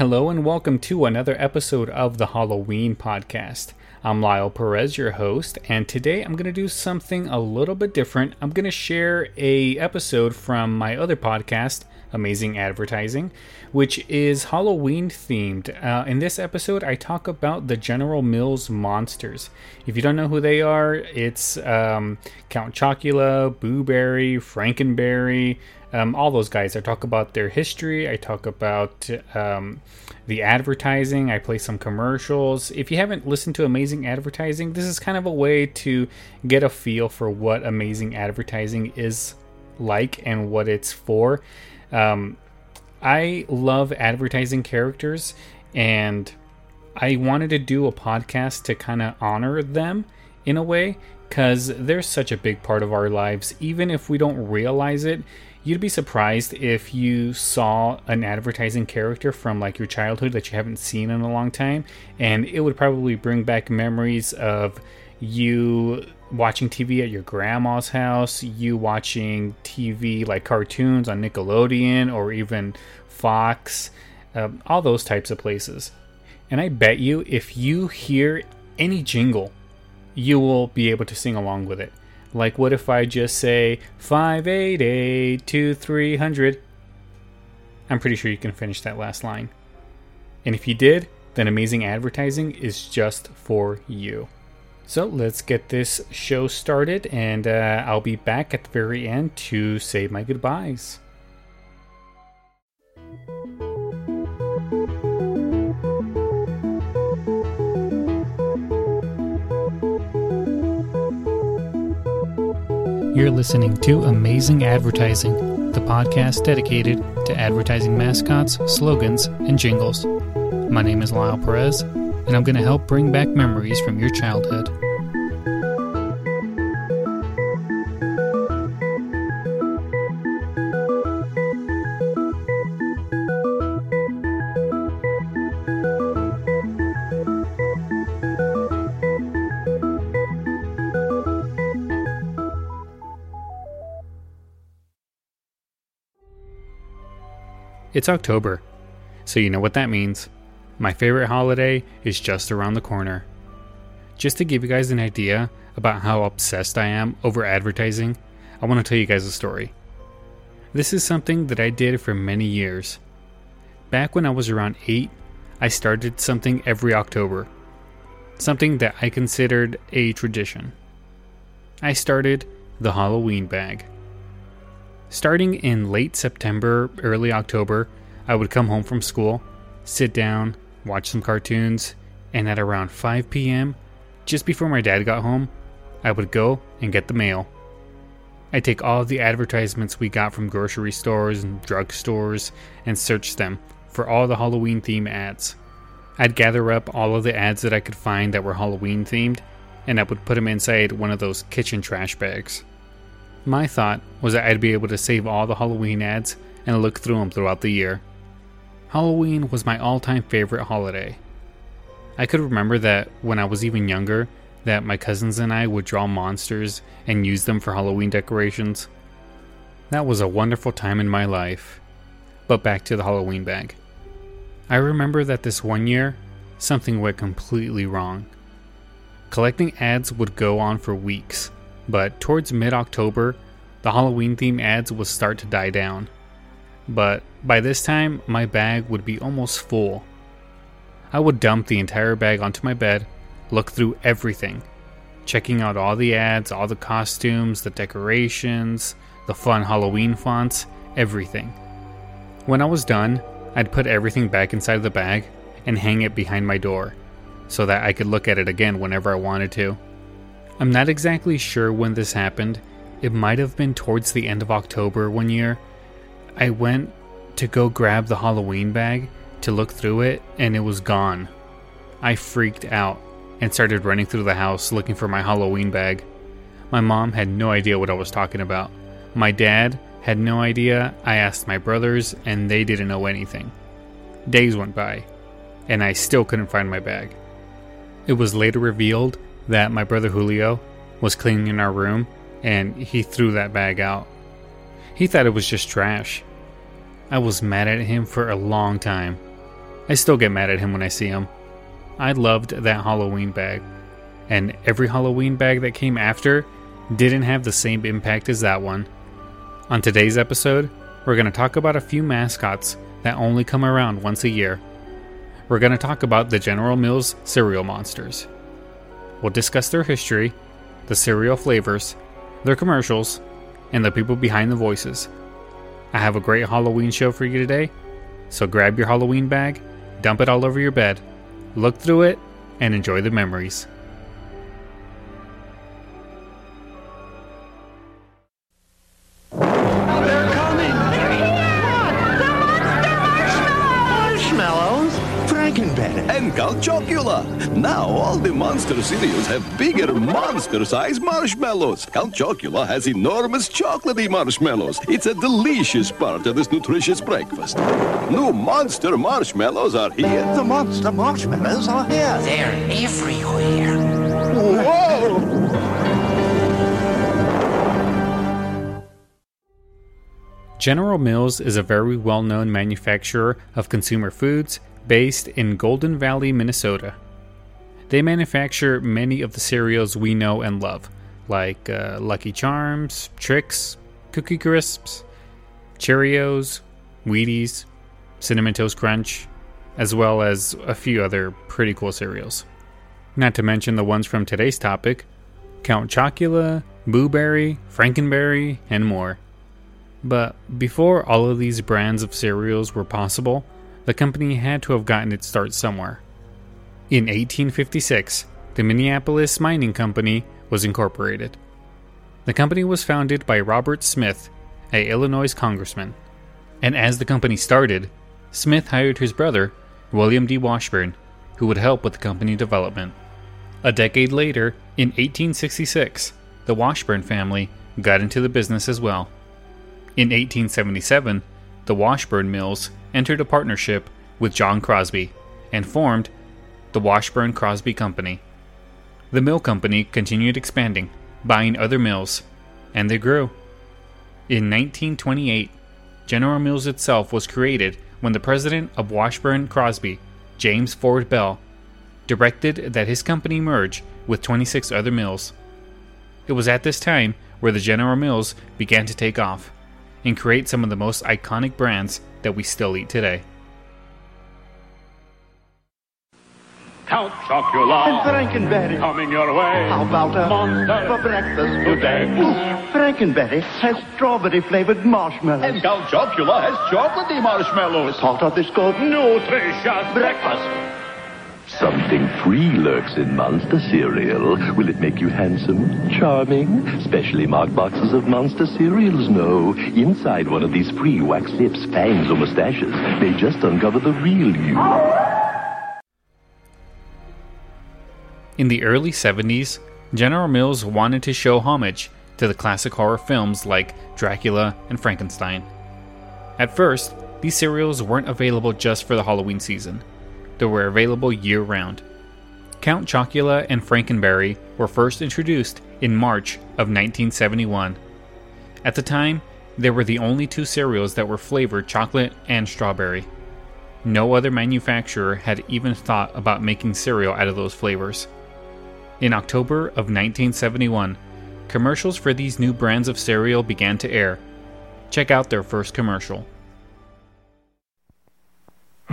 Hello and welcome to another episode of the Halloween podcast. I'm Lyle Perez, your host, and today I'm going to do something a little bit different. I'm going to share a episode from my other podcast, Amazing Advertising, which is Halloween themed. Uh, in this episode, I talk about the General Mills monsters. If you don't know who they are, it's um, Count Chocula, Boo Berry, Frankenberry, um, all those guys. I talk about their history. I talk about um, the advertising. I play some commercials. If you haven't listened to Amazing Advertising, this is kind of a way to get a feel for what amazing advertising is like and what it's for. Um, I love advertising characters, and I wanted to do a podcast to kind of honor them in a way because they're such a big part of our lives, even if we don't realize it you'd be surprised if you saw an advertising character from like your childhood that you haven't seen in a long time and it would probably bring back memories of you watching TV at your grandma's house, you watching TV like cartoons on Nickelodeon or even Fox, uh, all those types of places. And I bet you if you hear any jingle, you will be able to sing along with it. Like, what if I just say 588 to 300? I'm pretty sure you can finish that last line. And if you did, then amazing advertising is just for you. So let's get this show started, and uh, I'll be back at the very end to say my goodbyes. You're listening to Amazing Advertising, the podcast dedicated to advertising mascots, slogans, and jingles. My name is Lyle Perez, and I'm going to help bring back memories from your childhood. It's October, so you know what that means. My favorite holiday is just around the corner. Just to give you guys an idea about how obsessed I am over advertising, I want to tell you guys a story. This is something that I did for many years. Back when I was around 8, I started something every October. Something that I considered a tradition. I started the Halloween bag. Starting in late September, early October, I would come home from school, sit down, watch some cartoons, and at around 5 p.m., just before my dad got home, I would go and get the mail. I'd take all the advertisements we got from grocery stores and drugstores and search them for all the Halloween theme ads. I'd gather up all of the ads that I could find that were Halloween themed, and I would put them inside one of those kitchen trash bags. My thought was that I'd be able to save all the Halloween ads and look through them throughout the year. Halloween was my all-time favorite holiday. I could remember that when I was even younger that my cousins and I would draw monsters and use them for Halloween decorations. That was a wonderful time in my life. But back to the Halloween bag. I remember that this one year, something went completely wrong. Collecting ads would go on for weeks but towards mid October, the Halloween theme ads would start to die down. But by this time, my bag would be almost full. I would dump the entire bag onto my bed, look through everything, checking out all the ads, all the costumes, the decorations, the fun Halloween fonts, everything. When I was done, I'd put everything back inside the bag and hang it behind my door so that I could look at it again whenever I wanted to. I'm not exactly sure when this happened. It might have been towards the end of October one year. I went to go grab the Halloween bag to look through it and it was gone. I freaked out and started running through the house looking for my Halloween bag. My mom had no idea what I was talking about. My dad had no idea. I asked my brothers and they didn't know anything. Days went by and I still couldn't find my bag. It was later revealed that my brother Julio was cleaning in our room and he threw that bag out. He thought it was just trash. I was mad at him for a long time. I still get mad at him when I see him. I loved that Halloween bag, and every Halloween bag that came after didn't have the same impact as that one. On today's episode, we're going to talk about a few mascots that only come around once a year. We're going to talk about the General Mills cereal monsters. We'll discuss their history, the cereal flavors, their commercials, and the people behind the voices. I have a great Halloween show for you today, so grab your Halloween bag, dump it all over your bed, look through it, and enjoy the memories. Chocula. Now all the monster cereals have bigger monster-sized marshmallows. Count Chocula has enormous chocolatey marshmallows. It's a delicious part of this nutritious breakfast. New monster marshmallows are here. The monster marshmallows are here! They're everywhere. Whoa! General Mills is a very well known manufacturer of consumer foods based in Golden Valley, Minnesota. They manufacture many of the cereals we know and love, like uh, Lucky Charms, Trix, Cookie Crisps, Cheerios, Wheaties, Cinnamon Toast Crunch, as well as a few other pretty cool cereals. Not to mention the ones from today's topic Count Chocula, Boo Berry, Frankenberry, and more. But before all of these brands of cereals were possible, the company had to have gotten its start somewhere. In 1856, the Minneapolis Mining Company was incorporated. The company was founded by Robert Smith, a Illinois congressman. And as the company started, Smith hired his brother, William D. Washburn, who would help with the company development. A decade later, in 1866, the Washburn family got into the business as well. In 1877, the Washburn Mills entered a partnership with John Crosby and formed the Washburn Crosby Company. The mill company continued expanding, buying other mills, and they grew. In 1928, General Mills itself was created when the president of Washburn Crosby, James Ford Bell, directed that his company merge with 26 other mills. It was at this time where the General Mills began to take off and create some of the most iconic brands that we still eat today. Count Chocula. And Frankenberry! Coming your way. How about a monster for breakfast today? Frankenberry has strawberry flavored marshmallows. And Count Chocula has chocolatey marshmallows. Thought of this called Nutritious breakfast. Something free lurks in Monster cereal. Will it make you handsome, charming? Specially marked boxes of Monster cereals no. Inside one of these free wax lips, fangs, or mustaches, they just uncover the real you. In the early 70s, General Mills wanted to show homage to the classic horror films like Dracula and Frankenstein. At first, these cereals weren't available just for the Halloween season, they were available year round. Count Chocula and Frankenberry were first introduced in March of 1971. At the time, they were the only two cereals that were flavored chocolate and strawberry. No other manufacturer had even thought about making cereal out of those flavors. In October of 1971, commercials for these new brands of cereal began to air. Check out their first commercial.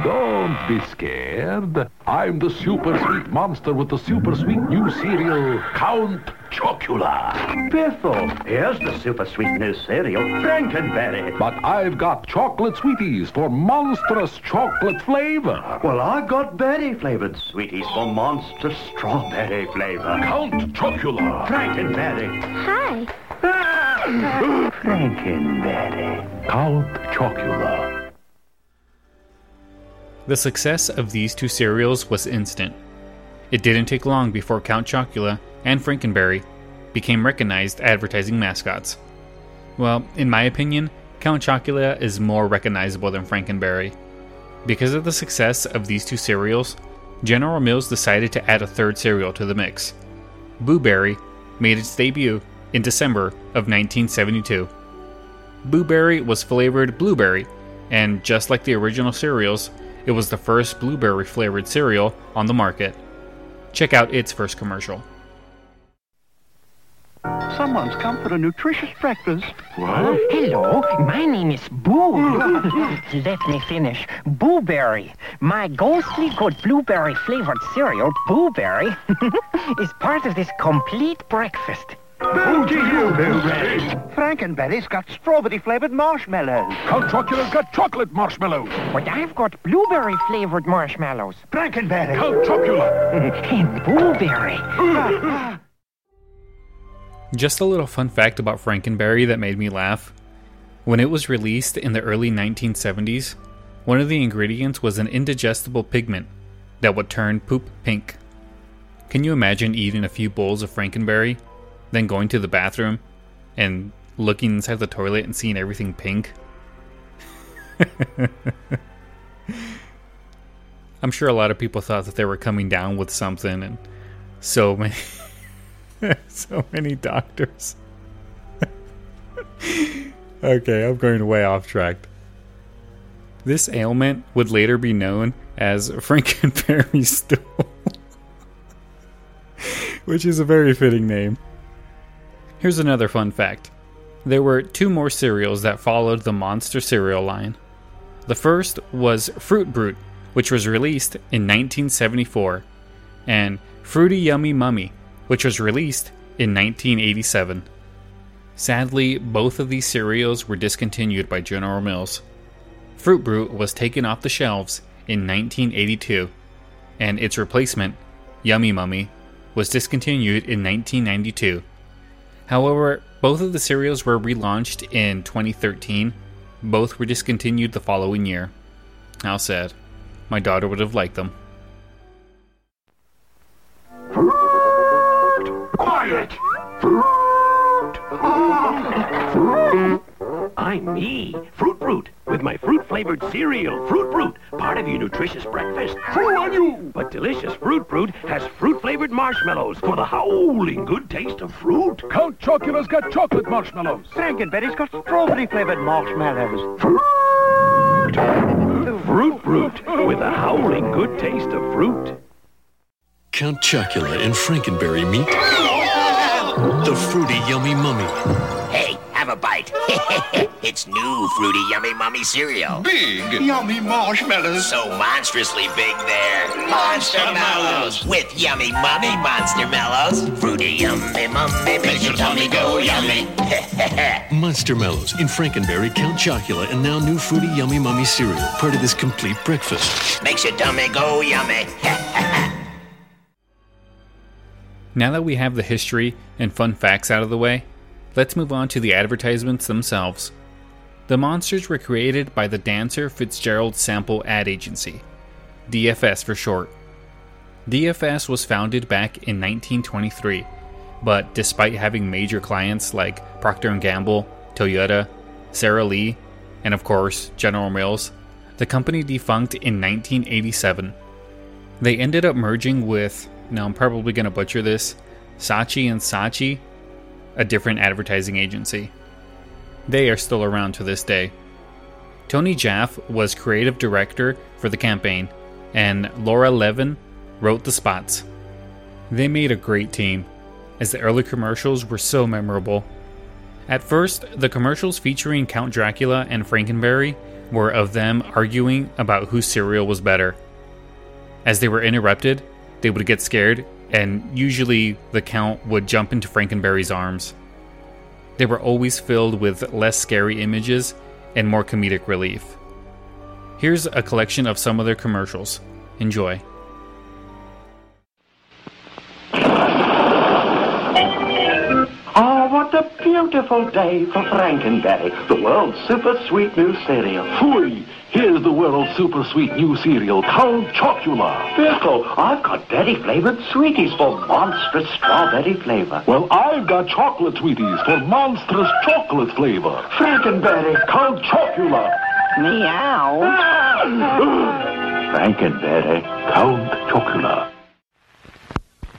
Don't be scared. I'm the super sweet monster with the super sweet new cereal, Count Chocula. Biffle, here's the super sweet new cereal, Frankenberry. But I've got chocolate sweeties for monstrous chocolate flavor. Well, I've got berry flavored sweeties for monster strawberry flavor. Count Chocula. Frankenberry. Hi. Ah! Frankenberry. Count Chocula. The success of these two cereals was instant. It didn't take long before Count Chocula and Frankenberry became recognized advertising mascots. Well, in my opinion, Count Chocula is more recognizable than Frankenberry. Because of the success of these two cereals, General Mills decided to add a third cereal to the mix. Boo Berry made its debut in December of 1972. Boo Berry was flavored blueberry, and just like the original cereals, it was the first blueberry flavored cereal on the market. Check out its first commercial. Someone's come for a nutritious breakfast. What? Oh, hello, my name is Boo. Mm. Let me finish. Booberry. My ghostly good blueberry flavored cereal, Booberry, is part of this complete breakfast. Boo to you, Boo Berry. Frankenberry's got strawberry flavored marshmallows. Count Chocula's got chocolate marshmallows. But I've got blueberry flavored marshmallows. Frankenberry. Count Chocula. and Booberry. Just a little fun fact about Frankenberry that made me laugh. When it was released in the early 1970s, one of the ingredients was an indigestible pigment that would turn poop pink. Can you imagine eating a few bowls of Frankenberry, then going to the bathroom and looking inside the toilet and seeing everything pink? I'm sure a lot of people thought that they were coming down with something, and so many. so many doctors. okay, I'm going way off track. This ailment would later be known as Frankenberry stool, which is a very fitting name. Here's another fun fact there were two more cereals that followed the Monster cereal line. The first was Fruit Brute, which was released in 1974, and Fruity Yummy Mummy, which was released in 1987. Sadly, both of these cereals were discontinued by General Mills. Fruit Brute was taken off the shelves in 1982, and its replacement, Yummy Mummy, was discontinued in 1992. However, both of the cereals were relaunched in 2013. Both were discontinued the following year. How sad. My daughter would have liked them. Quiet. I'm me, Fruit Brute, with my fruit-flavored cereal, Fruit Brute, part of your nutritious breakfast. Fool on you. But delicious Fruit Brute has fruit-flavored marshmallows for the howling good taste of fruit. Count Chocula's got chocolate marshmallows. Frankenberry's got strawberry flavored marshmallows. Fruit Brute, with the howling good taste of fruit. Count Chocula and Frankenberry meet the Fruity Yummy Mummy. Hey, have a bite. it's new Fruity Yummy Mummy cereal. Big. Yummy marshmallows. So monstrously big there. Monster Mellows. With yummy mummy monster mellows. Fruity yummy mummy makes your tummy go yummy. Monster Mellows in Frankenberry, Count Chocula, and now new Fruity Yummy Mummy cereal, part of this complete breakfast. makes your tummy go yummy. Now that we have the history and fun facts out of the way, let's move on to the advertisements themselves. The monsters were created by the Dancer Fitzgerald Sample Ad Agency, DFS for short. DFS was founded back in 1923, but despite having major clients like Procter & Gamble, Toyota, Sara Lee, and of course General Mills, the company defunct in 1987. They ended up merging with, now I'm probably going to butcher this, Saatchi and Saatchi, a different advertising agency. They are still around to this day. Tony Jaffe was creative director for the campaign, and Laura Levin wrote the spots. They made a great team, as the early commercials were so memorable. At first, the commercials featuring Count Dracula and Frankenberry were of them arguing about whose cereal was better. As they were interrupted, they would get scared, and usually the Count would jump into Frankenberry's arms. They were always filled with less scary images and more comedic relief. Here's a collection of some of their commercials. Enjoy. Oh, what a beautiful day for Frankenberry, the world's super sweet new cereal. Fooey! Here's the world's super sweet new cereal, Count Chocula. Pickle, I've got berry-flavored sweeties for monstrous strawberry flavor. Well, I've got chocolate sweeties for monstrous chocolate flavor. Frankenberry, Count Chocula. Meow. Ah! Frankenberry. Count Chocula.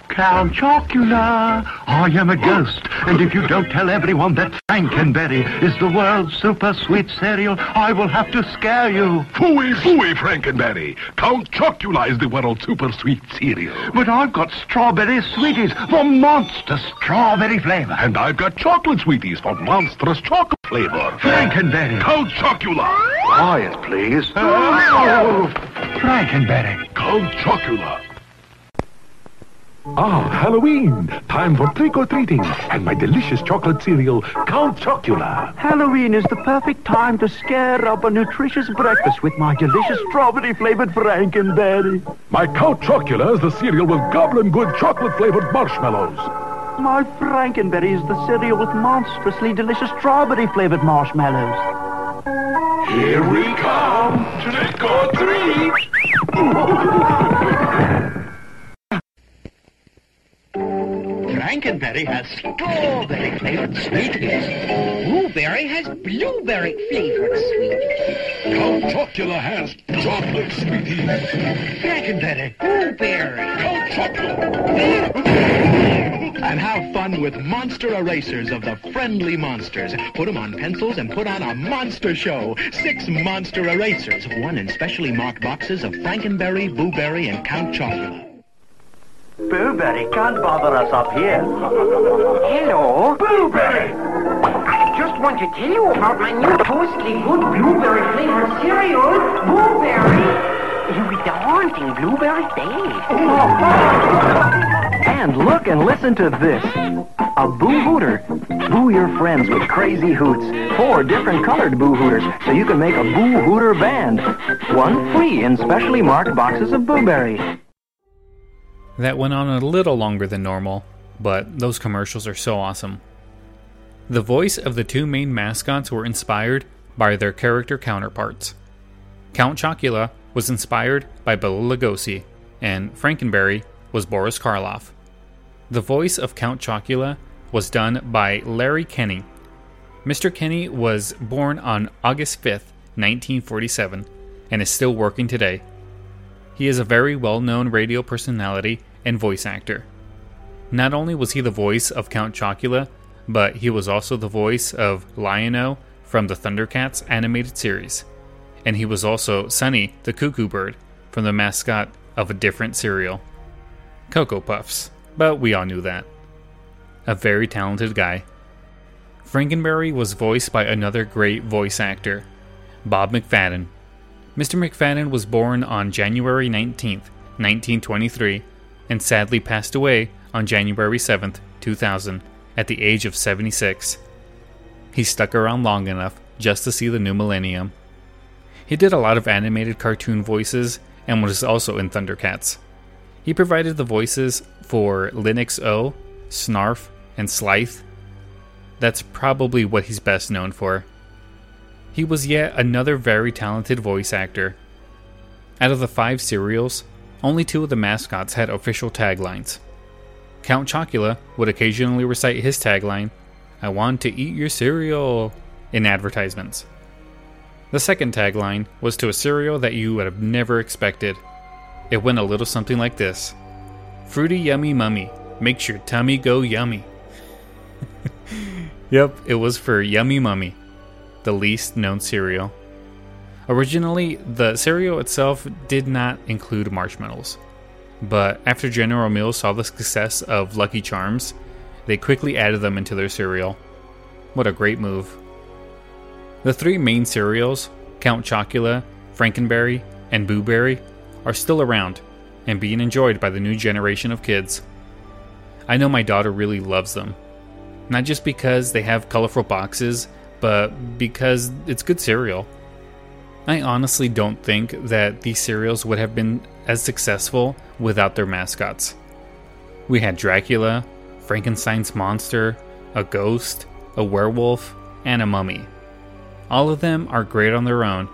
Count Chocula. I am a ghost, and if you don't tell everyone that Frankenberry is the world's super sweet cereal, I will have to scare you. Fooey, fooey, Frankenberry. Count Chocula is the world's super sweet cereal. But I've got strawberry sweeties for monster strawberry flavor. And I've got chocolate sweeties for monstrous chocolate flavor. Frankenberry. Count Chocula. Quiet, please. Oh, Frankenberry. Count Chocula. Ah, Halloween! Time for trick-or-treating and my delicious chocolate cereal, Count Chocula. Halloween is the perfect time to scare up a nutritious breakfast with my delicious strawberry-flavored Frankenberry. My Count Chocula is the cereal with goblin good chocolate-flavored marshmallows. My Frankenberry is the cereal with monstrously delicious strawberry-flavored marshmallows. Here we come! Trick Frankenberry has strawberry flavored sweeties. Boo Berry has blueberry flavored sweeties. Count Chocula has chocolate sweeties. Frankenberry, Boo Berry. Count Chocula. And have fun with monster erasers of the friendly monsters. Put them on pencils and put on a monster show. Six monster erasers, one in specially marked boxes of Frankenberry, Boo Berry, and Count Chocula. Boo Berry can't bother us up here. Hello. Boo Berry! I just want to tell you about my new toastly good blueberry flavored cereal, Boo Berry. With the haunting blueberry taste. And look and listen to this. A Boo Hooter. Boo your friends with crazy hoots. Four different colored Boo Hooters, so you can make a Boo Hooter band. One free in specially marked boxes of Booberry. That went on a little longer than normal, but those commercials are so awesome. The voice of the two main mascots were inspired by their character counterparts. Count Chocula was inspired by Bela Lugosi, and Frankenberry was Boris Karloff. The voice of Count Chocula was done by Larry Kenney. Mr. Kenney was born on August 5th, 1947, and is still working today. He is a very well known radio personality and voice actor. Not only was he the voice of Count Chocula, but he was also the voice of Lion-O from the Thundercats animated series. And he was also Sonny the Cuckoo Bird from the mascot of a different cereal, Cocoa Puffs. But we all knew that. A very talented guy. Frankenberry was voiced by another great voice actor, Bob McFadden. Mr. McFadden was born on January 19th, 1923, and sadly passed away on January 7th, 2000, at the age of 76. He stuck around long enough just to see the new millennium. He did a lot of animated cartoon voices and was also in Thundercats. He provided the voices for Lion-O, Snarf, and Slithe. That's probably what he's best known for. He was yet another very talented voice actor. Out of the five serials, only two of the mascots had official taglines. Count Chocula would occasionally recite his tagline, I want to eat your cereal, in advertisements. The second tagline was to a cereal that you would have never expected. It went a little something like this Fruity Yummy Mummy makes your tummy go yummy. yep, it was for Yummy Mummy, the least known cereal. Originally, the cereal itself did not include marshmallows, but after General Mills saw the success of Lucky Charms, they quickly added them into their cereal. What a great move! The three main cereals, Count Chocula, Frankenberry, and Booberry, are still around and being enjoyed by the new generation of kids. I know my daughter really loves them. Not just because they have colorful boxes, but because it's good cereal. I honestly don't think that these cereals would have been as successful without their mascots. We had Dracula, Frankenstein's monster, a ghost, a werewolf, and a mummy. All of them are great on their own,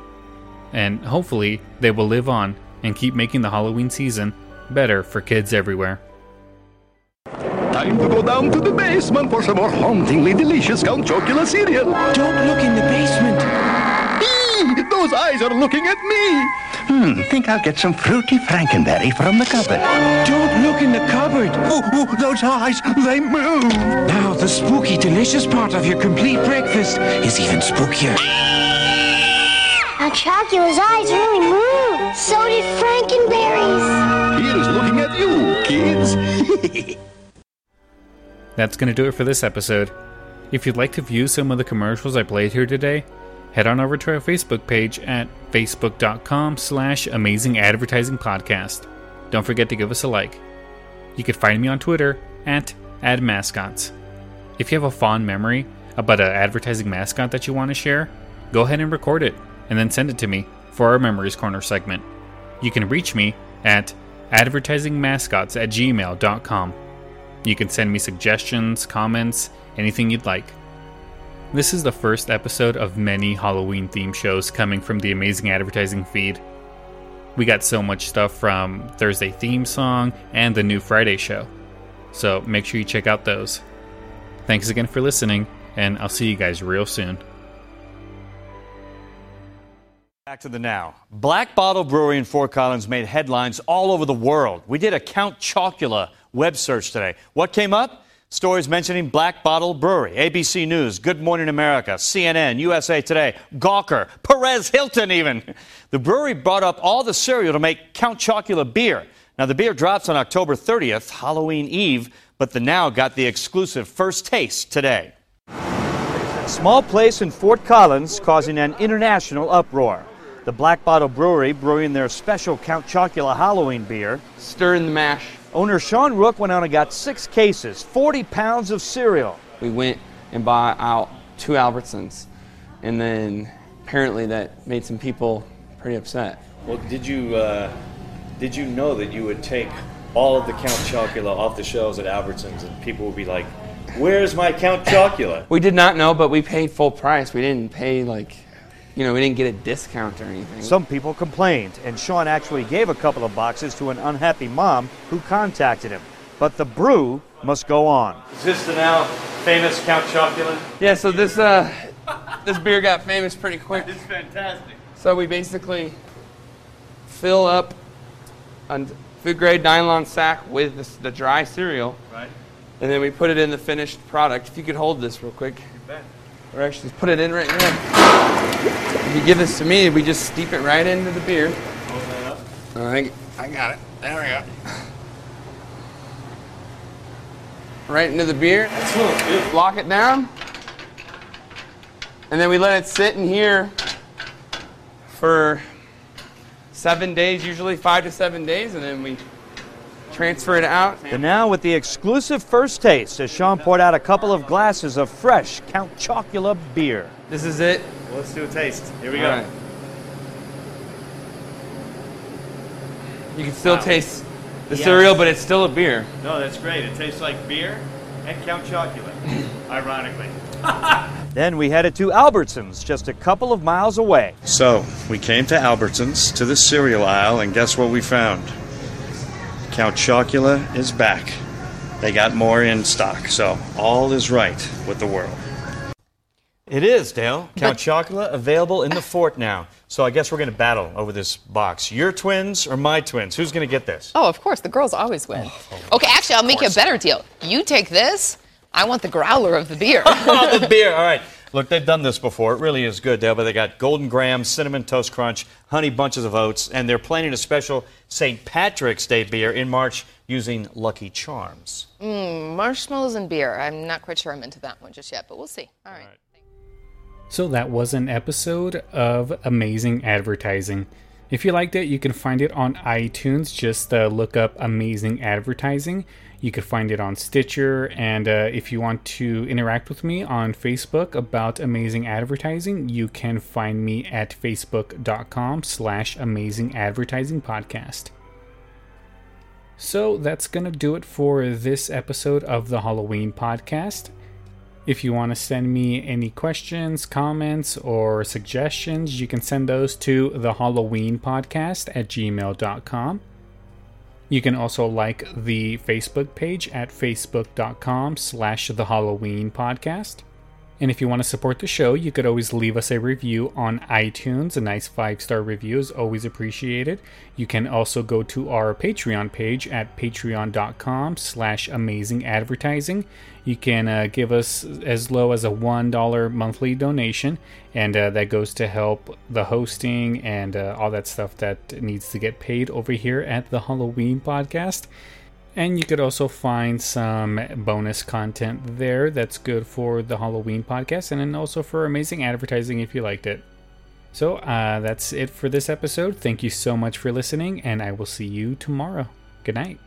and hopefully they will live on and keep making the Halloween season better for kids everywhere. Time to go down to the basement for some more hauntingly delicious Count Chocula cereal. Don't look in the basement. Eee, those eyes are looking at me. Hmm, think I'll get some fruity frankenberry from the cupboard. Don't look in the cupboard. Oh, oh, those eyes, they move. Now, the spooky, delicious part of your complete breakfast is even spookier. Now Chocula's eyes really move. So did Frankenberry's. He is looking at you, kids. That's going to do it for this episode. If you'd like to view some of the commercials I played here today, head on over to our Facebook page at facebook.com slash amazing advertising podcast. Don't forget to give us a like. You can find me on Twitter at admascots. If you have a fond memory about an advertising mascot that you want to share, go ahead and record it and then send it to me for our Memories Corner segment. You can reach me at advertisingmascots at gmail.com. You can send me suggestions, comments, anything you'd like. This is the first episode of many Halloween themed shows coming from the amazing advertising feed. We got so much stuff from Thursday theme song and the new Friday show. So make sure you check out those. Thanks again for listening, and I'll see you guys real soon. Back to the now. Black Bottle Brewery in Fort Collins made headlines all over the world. We did a Count Chocula web search today. What came up? Stories mentioning Black Bottle Brewery, ABC News, Good Morning America, CNN, USA Today, Gawker, Perez Hilton, even. The brewery brought up all the cereal to make Count Chocula beer. Now, the beer drops on October 30th, Halloween Eve, but the Now got the exclusive first taste today. Small place in Fort Collins causing an international uproar. The Black Bottle Brewery brewing their special Count Chocula Halloween beer. Stir in the mash. Owner Sean Rook went out and got six cases, 40 pounds of cereal. We went and bought out two Albertsons, and then apparently that made some people pretty upset. Well, did you uh, did you know that you would take all of the Count Chocula off the shelves at Albertsons and people would be like, "Where's my Count Chocula?" We did not know, but we paid full price. We didn't pay like, you know, we didn't get a discount or anything. Some people complained, and Sean actually gave a couple of boxes to an unhappy mom who contacted him. But the brew must go on. Is this the now famous Count Chocula? Yeah, so this uh, this beer got famous pretty quick. It's fantastic. So we basically fill up a food grade nylon sack with this, the dry cereal, Right. and then we put it in the finished product. If you could hold this real quick, You bet. Or actually just put it in right now. If you give this to me, we just steep it right into the beer. Hold that up. All right, I got it. There we go. Right into the beer. Lock it down. And then we let it sit in here for seven days, usually five to seven days, and then we transfer it out. The now with the exclusive first taste as Sean poured out a couple of glasses of fresh Count Chocula beer. This is it. Well, let's do a taste. Here we All go. right. You can still Wow. taste the Yes. cereal, but it's still a beer. No, that's great. It tastes like beer and Count Chocula, ironically. Then we headed to Albertsons, just a couple of miles away. So, we came to Albertsons, to the cereal aisle, and guess what we found? Count Chocula is back. They got more in stock, so all is right with the world. It is, Dale. Count Chocula available in the fort now. So I guess we're going to battle over this box. Your twins or my twins? Who's going to get this? Oh, of course, the girls always win. Oh, oh, okay, actually, I'll make you a better deal. You take this. I want the growler of the beer. oh, the beer. All right. Look, they've done this before. It really is good, Dale. But they got Golden Graham, Cinnamon Toast Crunch, Honey Bunches of Oats, and they're planning a special St. Patrick's Day beer in March using Lucky Charms. mm, marshmallows and beer. I'm not quite sure I'm into that one just yet, but we'll see. All right. So that was an episode of Amazing Advertising. If you liked it, you can find it on iTunes. Just uh, look up Amazing Advertising. You can find it on Stitcher. And uh, if you want to interact with me on Facebook about Amazing Advertising, you can find me at facebook.com slash amazing advertising podcast. So that's going to do it for this episode of the Halloween podcast. If you want to send me any questions, comments, or suggestions, you can send those to the Halloween podcast at gmail.com. You can also like the Facebook page at facebook.com slash the Halloween podcast. And if you want to support the show, you could always leave us a review on iTunes. A nice five star review is always appreciated. You can also go to our Patreon page at patreon.com slash amazing advertising. You can uh, give us as low as a $1 monthly donation, and uh, that goes to help the hosting and uh, all that stuff that needs to get paid over here at the Halloween podcast. And you could also find some bonus content there that's good for the Halloween podcast and then also for amazing advertising if you liked it. So uh, that's it for this episode. Thank you so much for listening, and I will see you tomorrow. Good night.